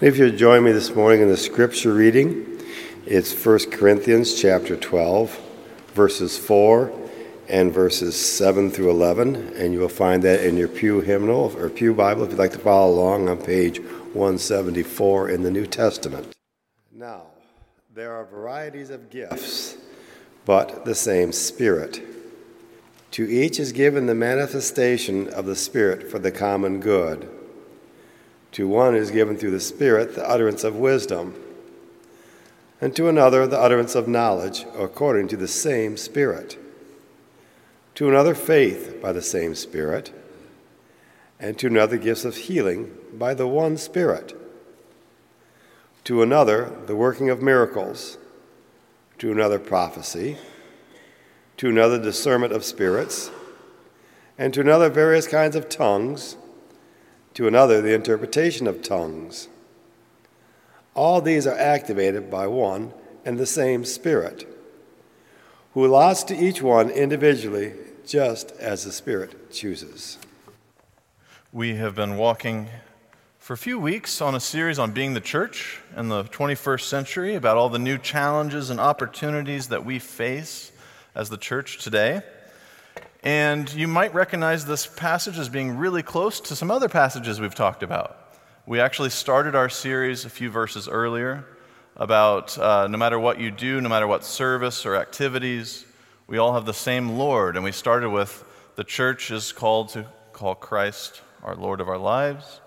If you'll join me this morning in the scripture reading, it's 1 Corinthians chapter 12, verses 4 and verses 7 through 11. And you will find that in your Pew hymnal or Pew Bible if you'd like to follow along on page 174 in the New Testament. Now, there are varieties of gifts, but the same Spirit. To each is given the manifestation of the Spirit for the common good. To one is given through the Spirit the utterance of wisdom, and to another the utterance of knowledge according to the same Spirit. To another, faith by the same Spirit, and to another, gifts of healing by the one Spirit. To another, the working of miracles. To another, prophecy. To another, discernment of spirits. And to another, various kinds of tongues to another the interpretation of tongues. All these are activated by one and the same Spirit, who allots to each one individually just as the Spirit chooses. We have been walking for a few weeks on a series on being the church in the 21st century, about all the new challenges and opportunities that we face as the church today. And you might recognize this passage as being really close to some other passages we've talked about. We actually started our series a few verses earlier about uh, no matter what you do, no matter what service or activities, we all have the same Lord. And we started with the church is called to call Christ our Lord of our lives.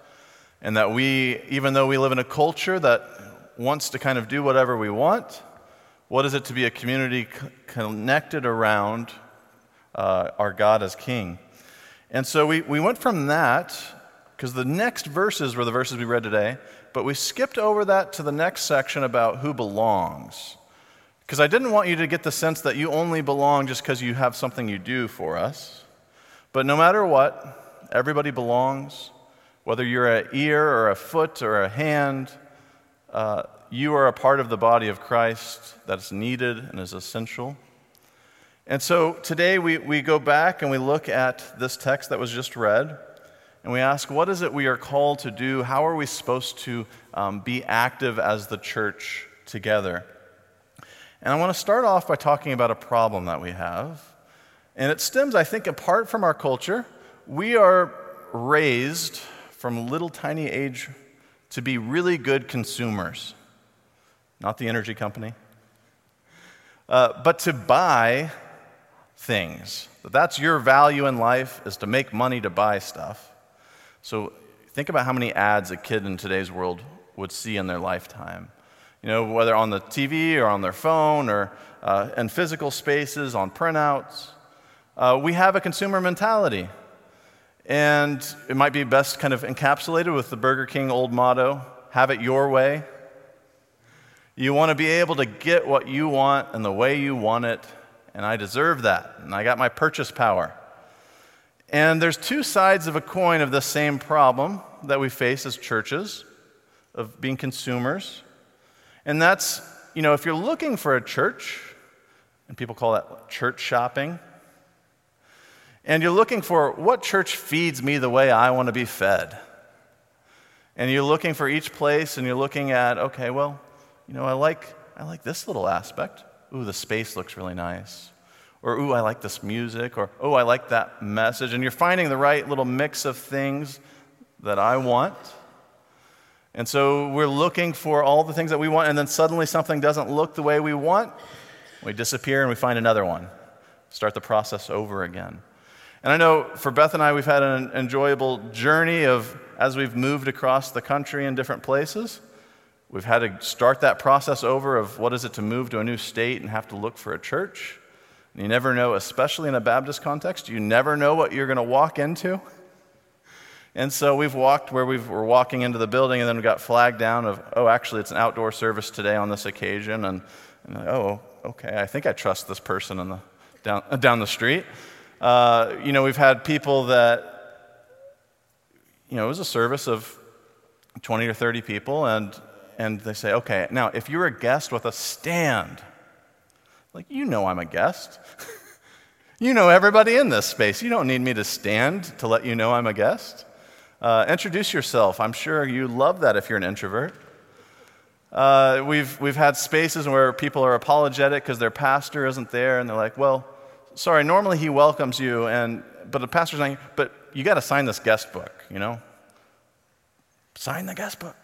And that we, even though we live in a culture that wants to kind of do whatever we want, what is it to be a community connected around uh, our God as King. And so we, we went from that, because the next verses were the verses we read today, but we skipped over that to the next section about who belongs. Because I didn't want you to get the sense that you only belong just because you have something you do for us. But no matter what, everybody belongs. Whether you're an ear or a foot or a hand, uh, you are a part of the body of Christ that's needed and is essential. And so today we, we go back and we look at this text that was just read, and we ask, what is it we are called to do? How are we supposed to um, be active as the church together? And I want to start off by talking about a problem that we have. And it stems, I think, apart from our culture. We are raised from little tiny age to be really good consumers, not the energy company, uh, but to buy things. That's your value in life is to make money to buy stuff. So think about how many ads a kid in today's world would see in their lifetime. You know, whether on the TV or on their phone or uh, in physical spaces, on printouts. Uh, we have a consumer mentality. And it might be best kind of encapsulated with the Burger King old motto have it your way. You want to be able to get what you want and the way you want it and I deserve that, and I got my purchase power. And there's two sides of a coin of the same problem that we face as churches of being consumers. And that's, you know, if you're looking for a church, and people call that church shopping, and you're looking for what church feeds me the way I want to be fed. And you're looking for each place and you're looking at, okay, well, you know, I like I like this little aspect ooh, the space looks really nice. Or, ooh, I like this music. Or, oh, I like that message. And you're finding the right little mix of things that I want. And so we're looking for all the things that we want, and then suddenly something doesn't look the way we want. We disappear and we find another one. Start the process over again. And I know for Beth and I, we've had an enjoyable journey of as we've moved across the country in different places. We've had to start that process over of what is it to move to a new state and have to look for a church. And you never know, especially in a Baptist context, you never know what you're going to walk into. And so we've walked where we were walking into the building, and then we got flagged down of, oh, actually, it's an outdoor service today on this occasion. And, and oh, okay, I think I trust this person in the, down, down the street. Uh, you know, we've had people that, you know, it was a service of 20 or 30 people, and and they say, okay, now if you're a guest with a stand, like, you know I'm a guest. you know everybody in this space. You don't need me to stand to let you know I'm a guest. Uh, introduce yourself. I'm sure you love that if you're an introvert. Uh, we've, we've had spaces where people are apologetic because their pastor isn't there, and they're like, well, sorry, normally he welcomes you, and, but the pastor's saying, but you got to sign this guest book, you know? Sign the guest book.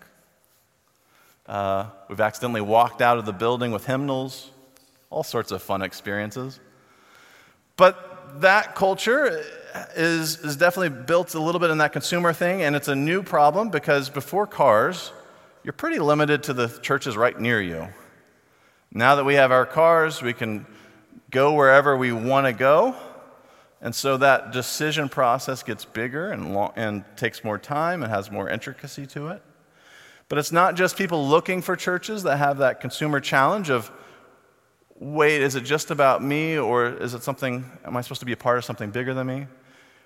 Uh, we've accidentally walked out of the building with hymnals, all sorts of fun experiences. But that culture is, is definitely built a little bit in that consumer thing, and it's a new problem because before cars, you're pretty limited to the churches right near you. Now that we have our cars, we can go wherever we want to go. And so that decision process gets bigger and, long, and takes more time and has more intricacy to it. But it's not just people looking for churches that have that consumer challenge of, wait, is it just about me or is it something, am I supposed to be a part of something bigger than me?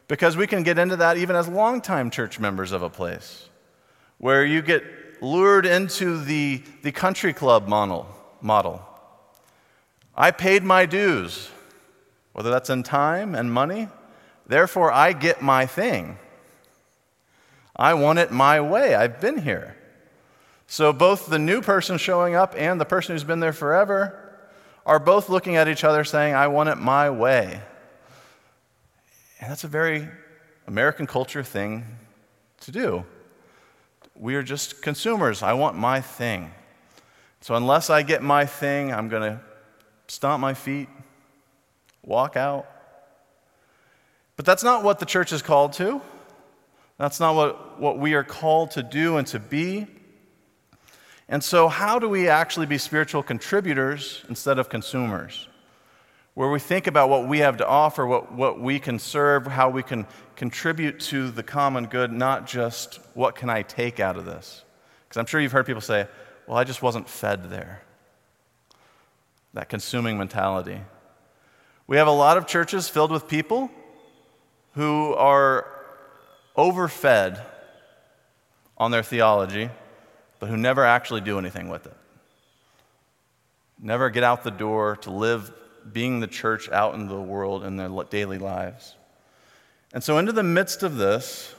Because we can get into that even as longtime church members of a place, where you get lured into the, the country club model, model. I paid my dues, whether that's in time and money, therefore I get my thing. I want it my way. I've been here. So both the new person showing up and the person who's been there forever are both looking at each other saying, I want it my way. And that's a very American culture thing to do. We are just consumers. I want my thing. So unless I get my thing, I'm going to stomp my feet, walk out. But that's not what the church is called to. That's not what, what we are called to do and to be. And so, how do we actually be spiritual contributors instead of consumers? Where we think about what we have to offer, what, what we can serve, how we can contribute to the common good, not just what can I take out of this. Because I'm sure you've heard people say, well, I just wasn't fed there. That consuming mentality. We have a lot of churches filled with people who are overfed on their theology but who never actually do anything with it. Never get out the door to live being the church out in the world in their daily lives. And so, into the midst of this,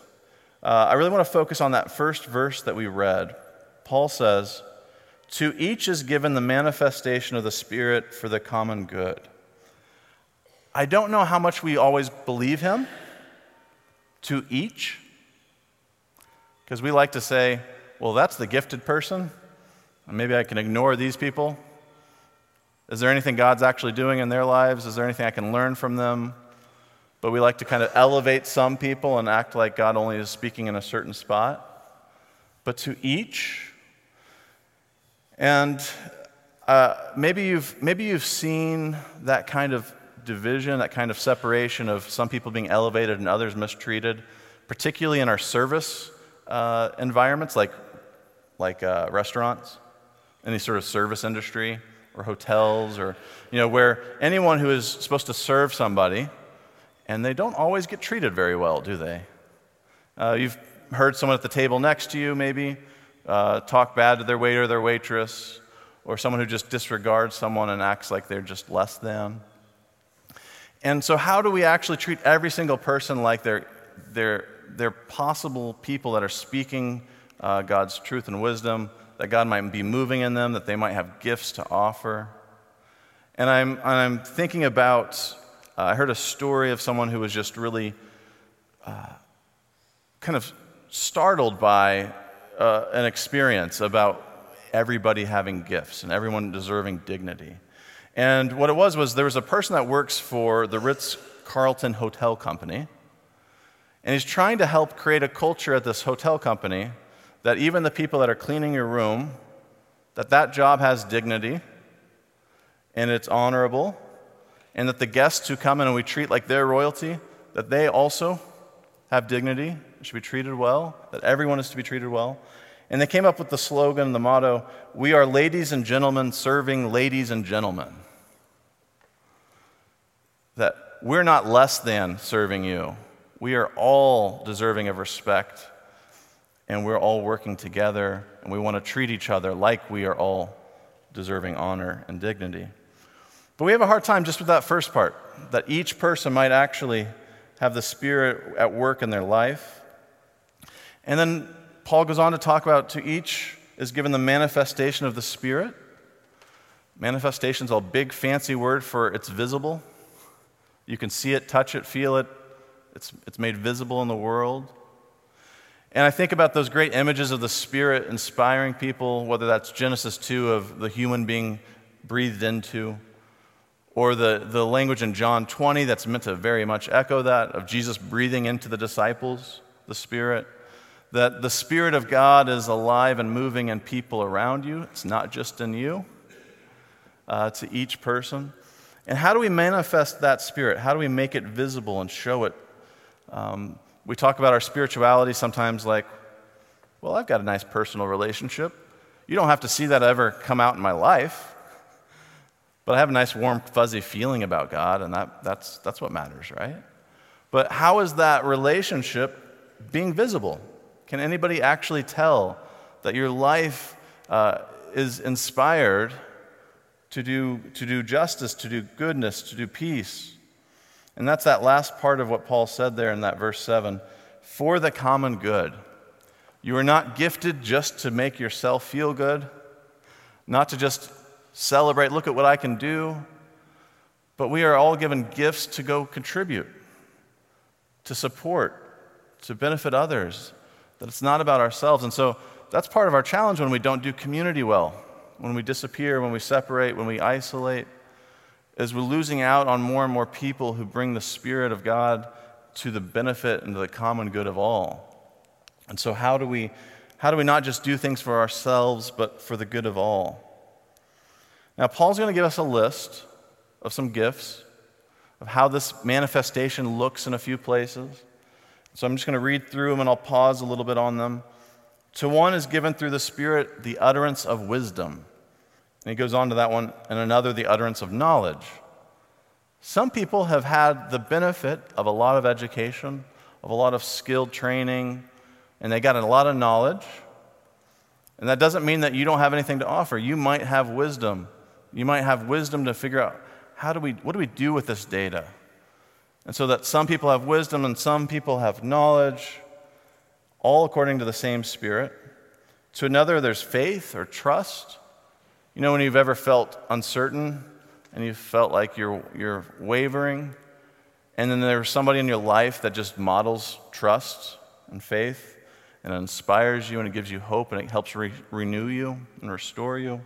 uh, I really want to focus on that first verse that we read. Paul says, To each is given the manifestation of the Spirit for the common good. I don't know how much we always believe him. To each. Because we like to say, well, that's the gifted person. Maybe I can ignore these people. Is there anything God's actually doing in their lives? Is there anything I can learn from them? But we like to kind of elevate some people and act like God only is speaking in a certain spot. But to each, and uh, maybe, you've, maybe you've seen that kind of division, that kind of separation of some people being elevated and others mistreated, particularly in our service uh, environments like like uh, restaurants, any sort of service industry, or hotels, or, you know, where anyone who is supposed to serve somebody, and they don't always get treated very well, do they? Uh, you've heard someone at the table next to you, maybe, uh, talk bad to their waiter or their waitress, or someone who just disregards someone and acts like they're just less than. And so, how do we actually treat every single person like they're, they're, they're possible people that are speaking uh, God's truth and wisdom, that God might be moving in them, that they might have gifts to offer. And I'm, I'm thinking about, uh, I heard a story of someone who was just really uh, kind of startled by uh, an experience about everybody having gifts and everyone deserving dignity. And what it was was there was a person that works for the Ritz Carlton Hotel Company, and he's trying to help create a culture at this hotel company that even the people that are cleaning your room, that that job has dignity and it's honorable, and that the guests who come in and we treat like their royalty, that they also have dignity, should be treated well, that everyone is to be treated well. And they came up with the slogan, the motto, We are ladies and gentlemen serving ladies and gentlemen. That we're not less than serving you. We are all deserving of respect and we're all working together, and we want to treat each other like we are all deserving honor and dignity. But we have a hard time just with that first part, that each person might actually have the Spirit at work in their life. And then Paul goes on to talk about to each is given the manifestation of the Spirit. Manifestation is a big fancy word for it's visible. You can see it, touch it, feel it. It's, it's made visible in the world. And I think about those great images of the Spirit inspiring people, whether that's Genesis 2 of the human being breathed into, or the, the language in John 20 that's meant to very much echo that of Jesus breathing into the disciples, the Spirit. That the Spirit of God is alive and moving in people around you, it's not just in you, uh, to each person. And how do we manifest that Spirit? How do we make it visible and show it? Um, we talk about our spirituality sometimes like, well, I've got a nice personal relationship. You don't have to see that ever come out in my life, but I have a nice, warm, fuzzy feeling about God, and that, that's, that's what matters, right? But how is that relationship being visible? Can anybody actually tell that your life uh, is inspired to do, to do justice, to do goodness, to do peace? And that's that last part of what Paul said there in that verse 7 for the common good. You are not gifted just to make yourself feel good, not to just celebrate, look at what I can do, but we are all given gifts to go contribute, to support, to benefit others, that it's not about ourselves. And so that's part of our challenge when we don't do community well, when we disappear, when we separate, when we isolate is we're losing out on more and more people who bring the Spirit of God to the benefit and to the common good of all. And so, how do we, how do we not just do things for ourselves, but for the good of all? Now, Paul's going to give us a list of some gifts of how this manifestation looks in a few places. So, I'm just going to read through them and I'll pause a little bit on them. To one is given through the Spirit the utterance of wisdom and he goes on to that one, and another, the utterance of knowledge. Some people have had the benefit of a lot of education, of a lot of skilled training, and they got a lot of knowledge. And that doesn't mean that you don't have anything to offer. You might have wisdom. You might have wisdom to figure out how do we, what do we do with this data? And so that some people have wisdom and some people have knowledge, all according to the same Spirit. To another, there's faith or trust. You know, when you've ever felt uncertain and you felt like you're, you're wavering, and then there's somebody in your life that just models trust and faith and inspires you and it gives you hope and it helps re- renew you and restore you.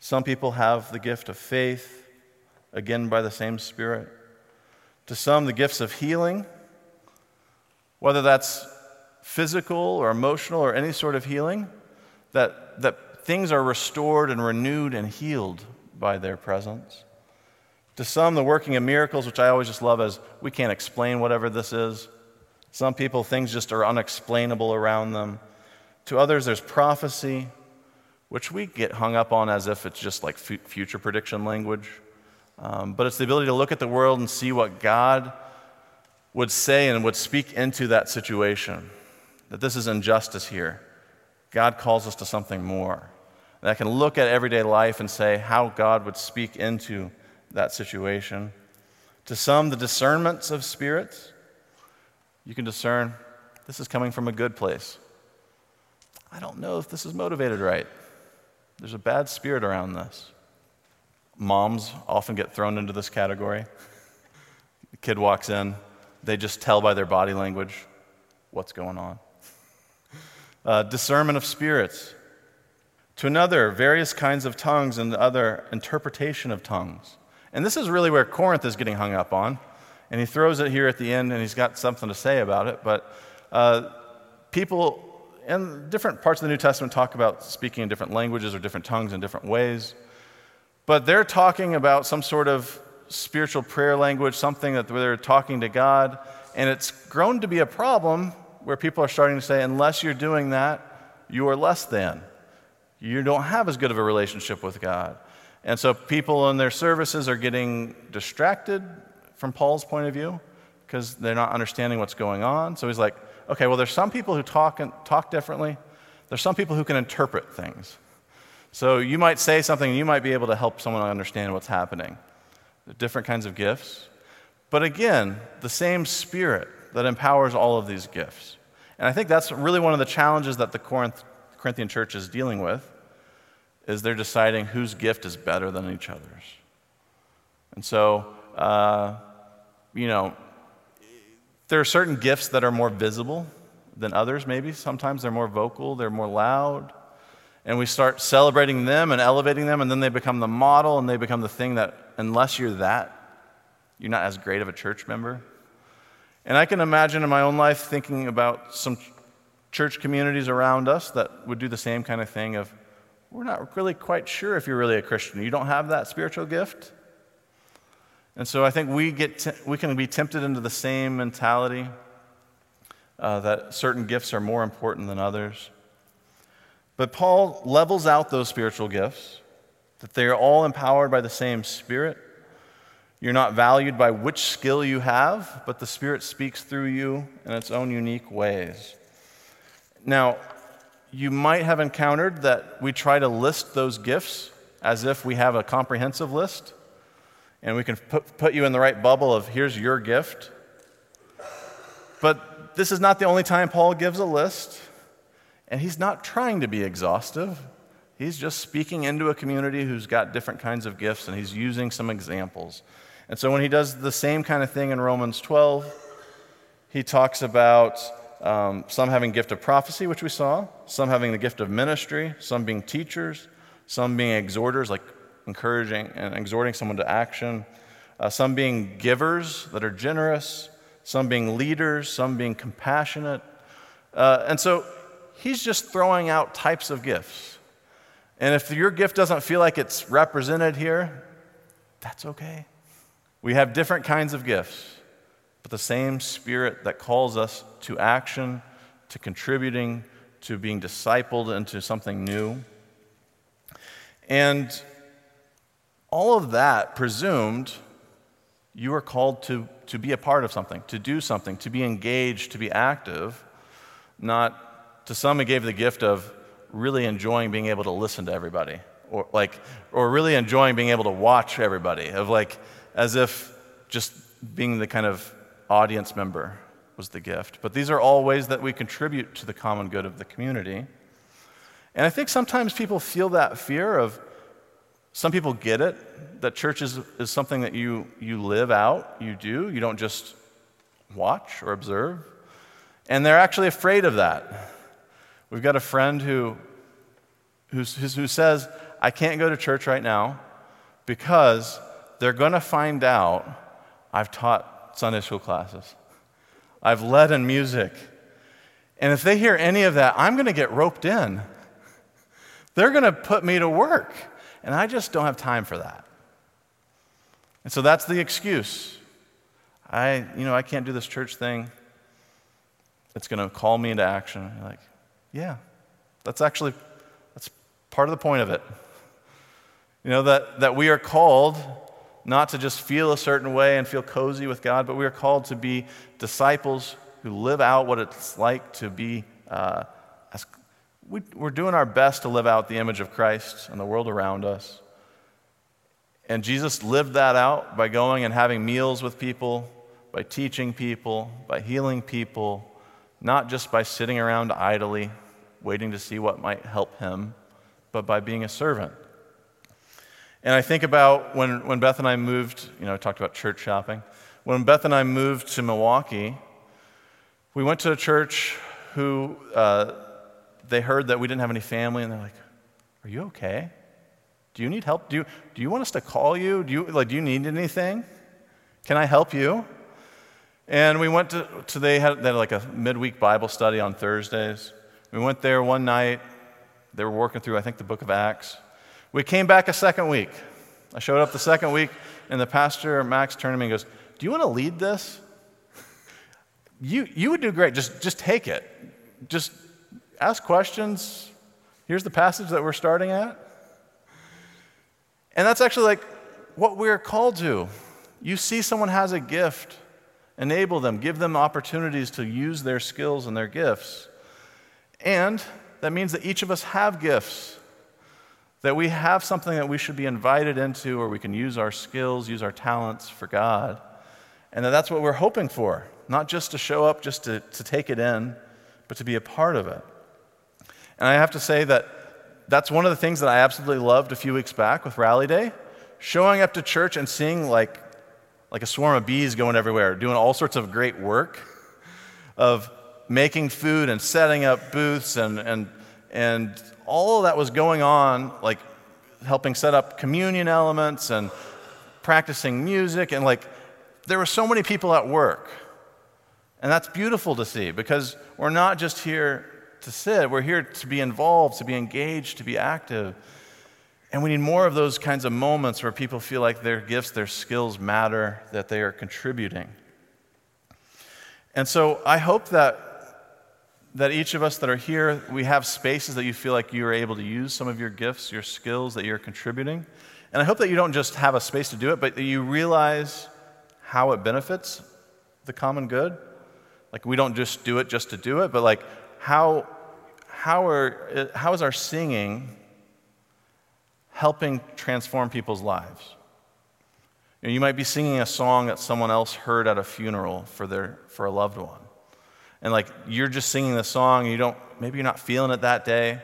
Some people have the gift of faith, again by the same Spirit. To some, the gifts of healing, whether that's physical or emotional or any sort of healing, that, that things are restored and renewed and healed by their presence. To some, the working of miracles, which I always just love as we can't explain whatever this is. Some people, things just are unexplainable around them. To others, there's prophecy, which we get hung up on as if it's just like future prediction language. Um, but it's the ability to look at the world and see what God would say and would speak into that situation. That this is injustice here. God calls us to something more. I can look at everyday life and say how God would speak into that situation. To some, the discernments of spirits, you can discern this is coming from a good place. I don't know if this is motivated right. There's a bad spirit around this. Moms often get thrown into this category. The kid walks in, they just tell by their body language what's going on. Uh, discernment of spirits. To another, various kinds of tongues and the other, interpretation of tongues. And this is really where Corinth is getting hung up on. And he throws it here at the end and he's got something to say about it. But uh, people in different parts of the New Testament talk about speaking in different languages or different tongues in different ways. But they're talking about some sort of spiritual prayer language, something that they're talking to God. And it's grown to be a problem where people are starting to say, unless you're doing that, you are less than you don't have as good of a relationship with God. And so people in their services are getting distracted from Paul's point of view because they're not understanding what's going on. So he's like, okay, well, there's some people who talk, and, talk differently, there's some people who can interpret things. So you might say something and you might be able to help someone understand what's happening. Different kinds of gifts. But again, the same spirit that empowers all of these gifts. And I think that's really one of the challenges that the Corinth, Corinthian church is dealing with is they're deciding whose gift is better than each other's. And so, uh, you know, there are certain gifts that are more visible than others, maybe. Sometimes they're more vocal, they're more loud. And we start celebrating them and elevating them, and then they become the model and they become the thing that, unless you're that, you're not as great of a church member. And I can imagine in my own life thinking about some church communities around us that would do the same kind of thing of, we're not really quite sure if you're really a Christian. You don't have that spiritual gift. And so I think we, get t- we can be tempted into the same mentality uh, that certain gifts are more important than others. But Paul levels out those spiritual gifts, that they are all empowered by the same Spirit. You're not valued by which skill you have, but the Spirit speaks through you in its own unique ways. Now, you might have encountered that we try to list those gifts as if we have a comprehensive list, and we can put, put you in the right bubble of here's your gift. But this is not the only time Paul gives a list, and he's not trying to be exhaustive. He's just speaking into a community who's got different kinds of gifts, and he's using some examples. And so when he does the same kind of thing in Romans 12, he talks about um, some having gift of prophecy, which we saw, some having the gift of ministry, some being teachers, some being exhorters, like encouraging and exhorting someone to action, uh, some being givers that are generous, some being leaders, some being compassionate. Uh, and so he's just throwing out types of gifts. And if your gift doesn't feel like it's represented here, that's okay. We have different kinds of gifts but the same Spirit that calls us to action, to contributing, to being discipled into something new. And all of that presumed you are called to, to be a part of something, to do something, to be engaged, to be active, not to some, it gave the gift of really enjoying being able to listen to everybody, or like, or really enjoying being able to watch everybody, of like, as if just being the kind of audience member was the gift. But these are all ways that we contribute to the common good of the community. And I think sometimes people feel that fear of, some people get it, that church is, is something that you, you live out, you do, you don't just watch or observe. And they're actually afraid of that. We've got a friend who, who, who says, I can't go to church right now because they're going to find out I've taught Sunday school classes. I've led in music. And if they hear any of that, I'm going to get roped in. They're going to put me to work. And I just don't have time for that. And so that's the excuse. I, you know, I can't do this church thing. It's going to call me into action. You're like, yeah, that's actually that's part of the point of it. You know that that we are called not to just feel a certain way and feel cozy with God, but we are called to be disciples who live out what it's like to be. Uh, as, we, we're doing our best to live out the image of Christ in the world around us. And Jesus lived that out by going and having meals with people, by teaching people, by healing people, not just by sitting around idly waiting to see what might help him, but by being a servant. And I think about when, when Beth and I moved, you know, I talked about church shopping. When Beth and I moved to Milwaukee, we went to a church who uh, they heard that we didn't have any family, and they're like, Are you okay? Do you need help? Do you, do you want us to call you? Do you, like, do you need anything? Can I help you? And we went to, to they, had, they had like a midweek Bible study on Thursdays. We went there one night. They were working through, I think, the book of Acts. We came back a second week. I showed up the second week, and the pastor, Max, turned to me and goes, Do you want to lead this? You, you would do great. Just, just take it. Just ask questions. Here's the passage that we're starting at. And that's actually like what we're called to. You see someone has a gift, enable them, give them opportunities to use their skills and their gifts. And that means that each of us have gifts that we have something that we should be invited into, or we can use our skills, use our talents for God. And that that's what we're hoping for, not just to show up, just to, to take it in, but to be a part of it. And I have to say that that's one of the things that I absolutely loved a few weeks back with Rally Day. Showing up to church and seeing like, like a swarm of bees going everywhere, doing all sorts of great work of making food and setting up booths and, and, and all that was going on, like helping set up communion elements and practicing music. And like, there were so many people at work. And that's beautiful to see because we're not just here to sit, we're here to be involved, to be engaged, to be active. And we need more of those kinds of moments where people feel like their gifts, their skills matter, that they are contributing. And so I hope that, that each of us that are here, we have spaces that you feel like you are able to use some of your gifts, your skills that you're contributing. And I hope that you don't just have a space to do it, but that you realize how it benefits the common good. Like, we don't just do it just to do it, but like, how, how, are, how is our singing helping transform people's lives? You, know, you might be singing a song that someone else heard at a funeral for, their, for a loved one. And like, you're just singing the song, and you don't, maybe you're not feeling it that day,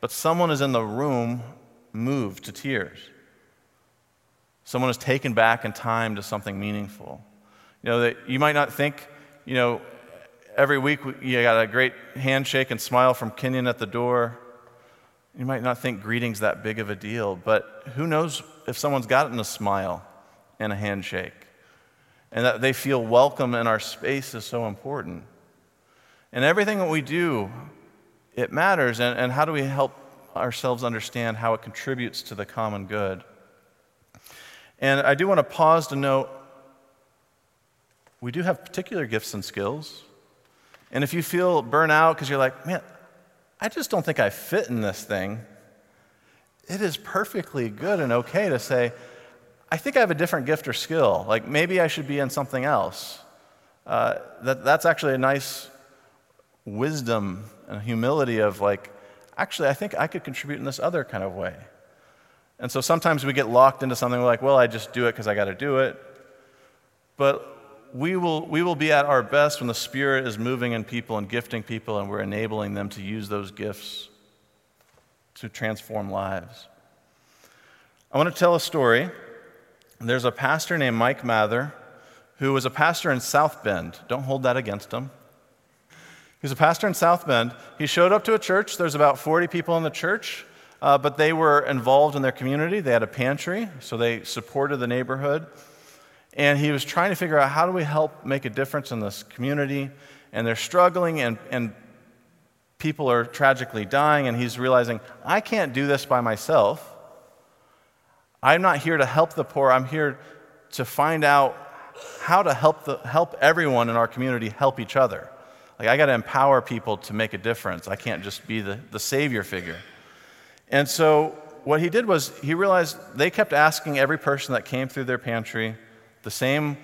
but someone is in the room moved to tears. Someone is taken back in time to something meaningful. You know, that you might not think, you know, every week you got a great handshake and smile from Kenyon at the door. You might not think greeting's that big of a deal, but who knows if someone's gotten a smile and a handshake. And that they feel welcome in our space is so important. And everything that we do, it matters. And, and how do we help ourselves understand how it contributes to the common good? And I do want to pause to note we do have particular gifts and skills. And if you feel burnout because you're like, man, I just don't think I fit in this thing, it is perfectly good and okay to say, I think I have a different gift or skill. Like maybe I should be in something else. Uh, that, that's actually a nice wisdom and humility of like, actually, I think I could contribute in this other kind of way. And so sometimes we get locked into something like, well, I just do it because I got to do it. But we will, we will be at our best when the Spirit is moving in people and gifting people, and we're enabling them to use those gifts to transform lives. I want to tell a story. There's a pastor named Mike Mather who was a pastor in South Bend. Don't hold that against him. He's a pastor in South Bend. He showed up to a church. There's about 40 people in the church, uh, but they were involved in their community. They had a pantry, so they supported the neighborhood. And he was trying to figure out how do we help make a difference in this community. And they're struggling, and, and people are tragically dying. And he's realizing, I can't do this by myself. I'm not here to help the poor. I'm here to find out how to help, the, help everyone in our community help each other. Like, I got to empower people to make a difference. I can't just be the, the savior figure. And so, what he did was he realized they kept asking every person that came through their pantry, the same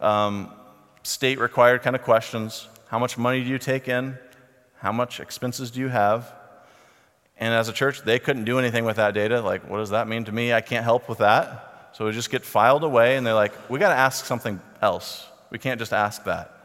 um, state required kind of questions How much money do you take in? How much expenses do you have? And as a church, they couldn't do anything with that data. Like, what does that mean to me? I can't help with that. So it just get filed away, and they're like, we got to ask something else. We can't just ask that.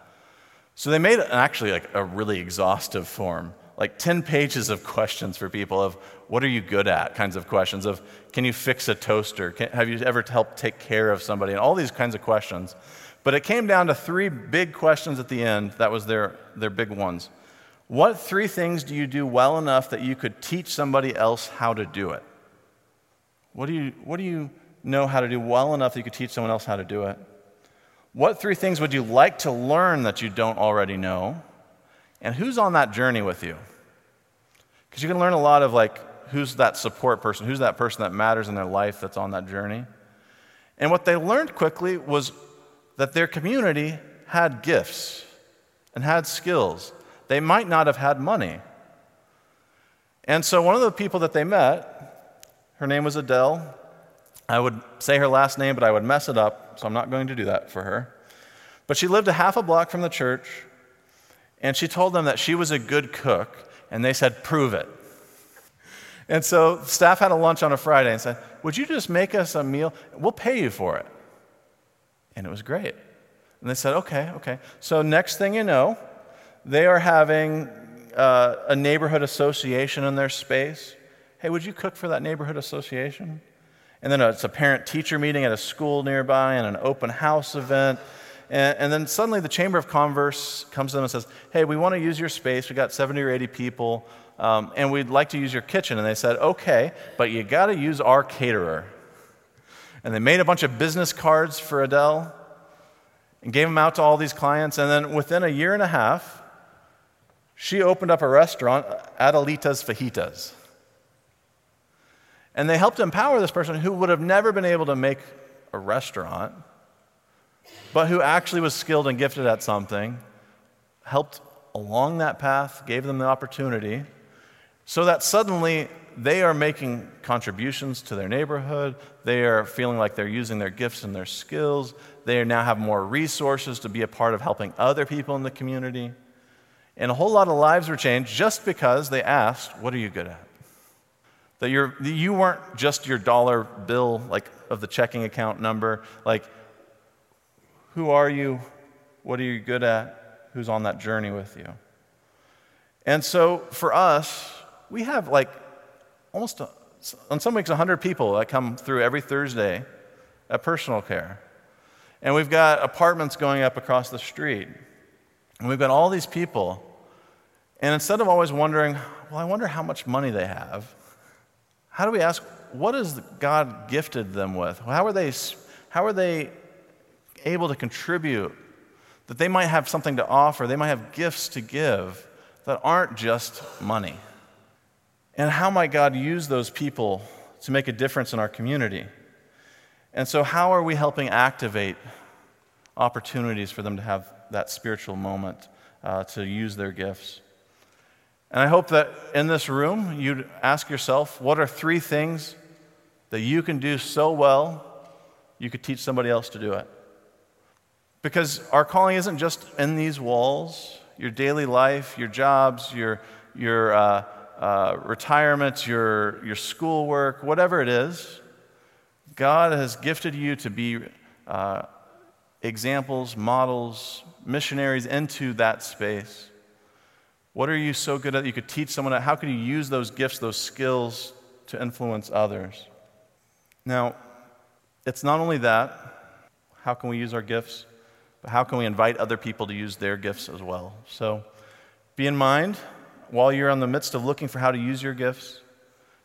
So they made actually like a really exhaustive form, like 10 pages of questions for people of what are you good at kinds of questions of can you fix a toaster? Can, have you ever helped take care of somebody? And all these kinds of questions. But it came down to three big questions at the end. That was their, their big ones. What three things do you do well enough that you could teach somebody else how to do it? What do you, what do you know how to do well enough that you could teach someone else how to do it? What three things would you like to learn that you don't already know? And who's on that journey with you? Because you can learn a lot of like who's that support person, who's that person that matters in their life that's on that journey. And what they learned quickly was that their community had gifts and had skills. They might not have had money. And so one of the people that they met, her name was Adele. I would say her last name, but I would mess it up, so I'm not going to do that for her. But she lived a half a block from the church, and she told them that she was a good cook, and they said, Prove it. And so staff had a lunch on a Friday and said, Would you just make us a meal? We'll pay you for it. And it was great. And they said, Okay, okay. So next thing you know, they are having uh, a neighborhood association in their space. Hey, would you cook for that neighborhood association? And then it's a parent teacher meeting at a school nearby and an open house event. And, and, then suddenly the Chamber of Commerce comes to them and says, Hey, we want to use your space. We got 70 or 80 people, um, and we'd like to use your kitchen. And they said, Okay, but you got to use our caterer. And they made a bunch of business cards for Adele and gave them out to all these clients. And then within a year and a half, she opened up a restaurant, Adelita's Fajitas. And they helped empower this person who would have never been able to make a restaurant, but who actually was skilled and gifted at something, helped along that path, gave them the opportunity, so that suddenly they are making contributions to their neighborhood. They are feeling like they're using their gifts and their skills. They now have more resources to be a part of helping other people in the community. And a whole lot of lives were changed just because they asked, What are you good at? That, you're, you weren't just your dollar bill, like of the checking account number. Like, who are you? What are you good at? Who's on that journey with you? And so for us, we have like almost, a, on some weeks, 100 people that come through every Thursday at personal care. And we've got apartments going up across the street. And we've got all these people. And instead of always wondering, well, I wonder how much money they have, how do we ask, what has God gifted them with? How are they, how are they able to contribute? That they might have something to offer, they might have gifts to give that aren't just money. And how might God use those people to make a difference in our community? And so, how are we helping activate opportunities for them to have that spiritual moment uh, to use their gifts? And I hope that in this room, you'd ask yourself what are three things that you can do so well you could teach somebody else to do it? Because our calling isn't just in these walls, your daily life, your jobs, your, your uh, uh, retirement, your, your schoolwork, whatever it is. God has gifted you to be uh, examples, models, missionaries into that space. What are you so good at that you could teach someone? How could you use those gifts, those skills to influence others? Now, it's not only that, how can we use our gifts, but how can we invite other people to use their gifts as well? So be in mind while you're in the midst of looking for how to use your gifts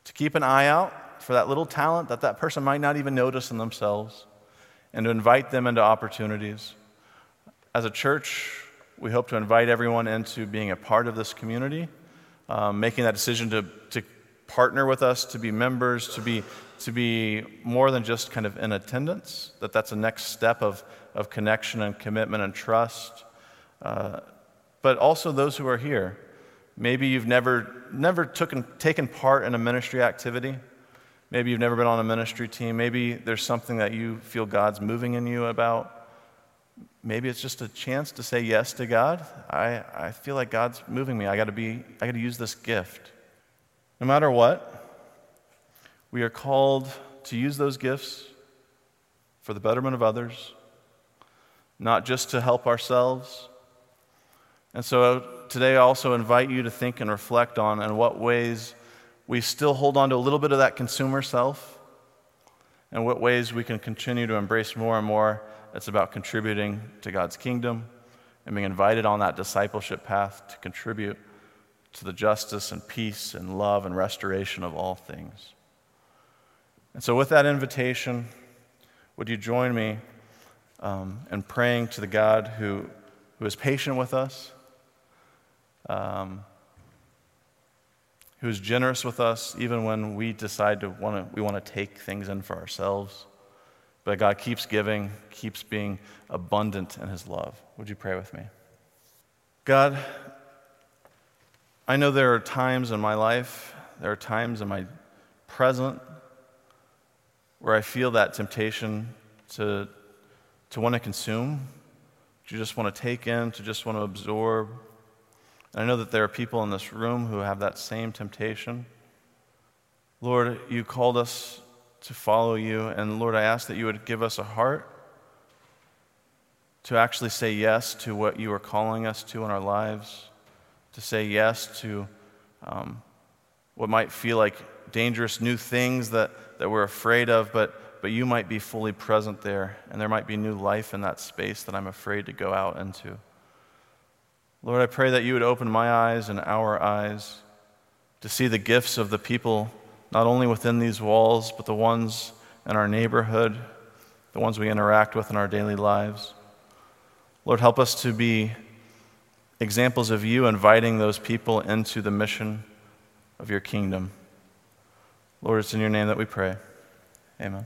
to keep an eye out for that little talent that that person might not even notice in themselves and to invite them into opportunities. As a church, we hope to invite everyone into being a part of this community, um, making that decision to, to partner with us, to be members, to be, to be more than just kind of in attendance, that that's a next step of, of connection and commitment and trust. Uh, but also those who are here. Maybe you've never, never taken, taken part in a ministry activity. Maybe you've never been on a ministry team. Maybe there's something that you feel God's moving in you about. Maybe it's just a chance to say yes to God. I, I feel like God's moving me. I gotta be, I gotta use this gift. No matter what, we are called to use those gifts for the betterment of others, not just to help ourselves. And so uh, today I also invite you to think and reflect on in what ways we still hold on to a little bit of that consumer self, and what ways we can continue to embrace more and more it's about contributing to God's kingdom and being invited on that discipleship path to contribute to the justice and peace and love and restoration of all things. And so, with that invitation, would you join me um, in praying to the God who, who is patient with us, um, who is generous with us even when we decide to want to, we want to take things in for ourselves? But God keeps giving, keeps being abundant in his love. Would you pray with me? God, I know there are times in my life, there are times in my present where I feel that temptation to, to want to consume, to just want to take in, to just want to absorb. And I know that there are people in this room who have that same temptation. Lord, you called us to follow you. And Lord, I ask that you would give us a heart to actually say yes to what you are calling us to in our lives, to say yes to um, what might feel like dangerous new things that, that we're afraid of, but, but you might be fully present there, and there might be new life in that space that I'm afraid to go out into. Lord, I pray that you would open my eyes and our eyes to see the gifts of the people, not only within these walls, but the ones in our neighborhood, the ones we interact with in our daily lives. Lord, help us to be examples of you inviting those people into the mission of your kingdom. Lord, it's in your name that we pray. Amen.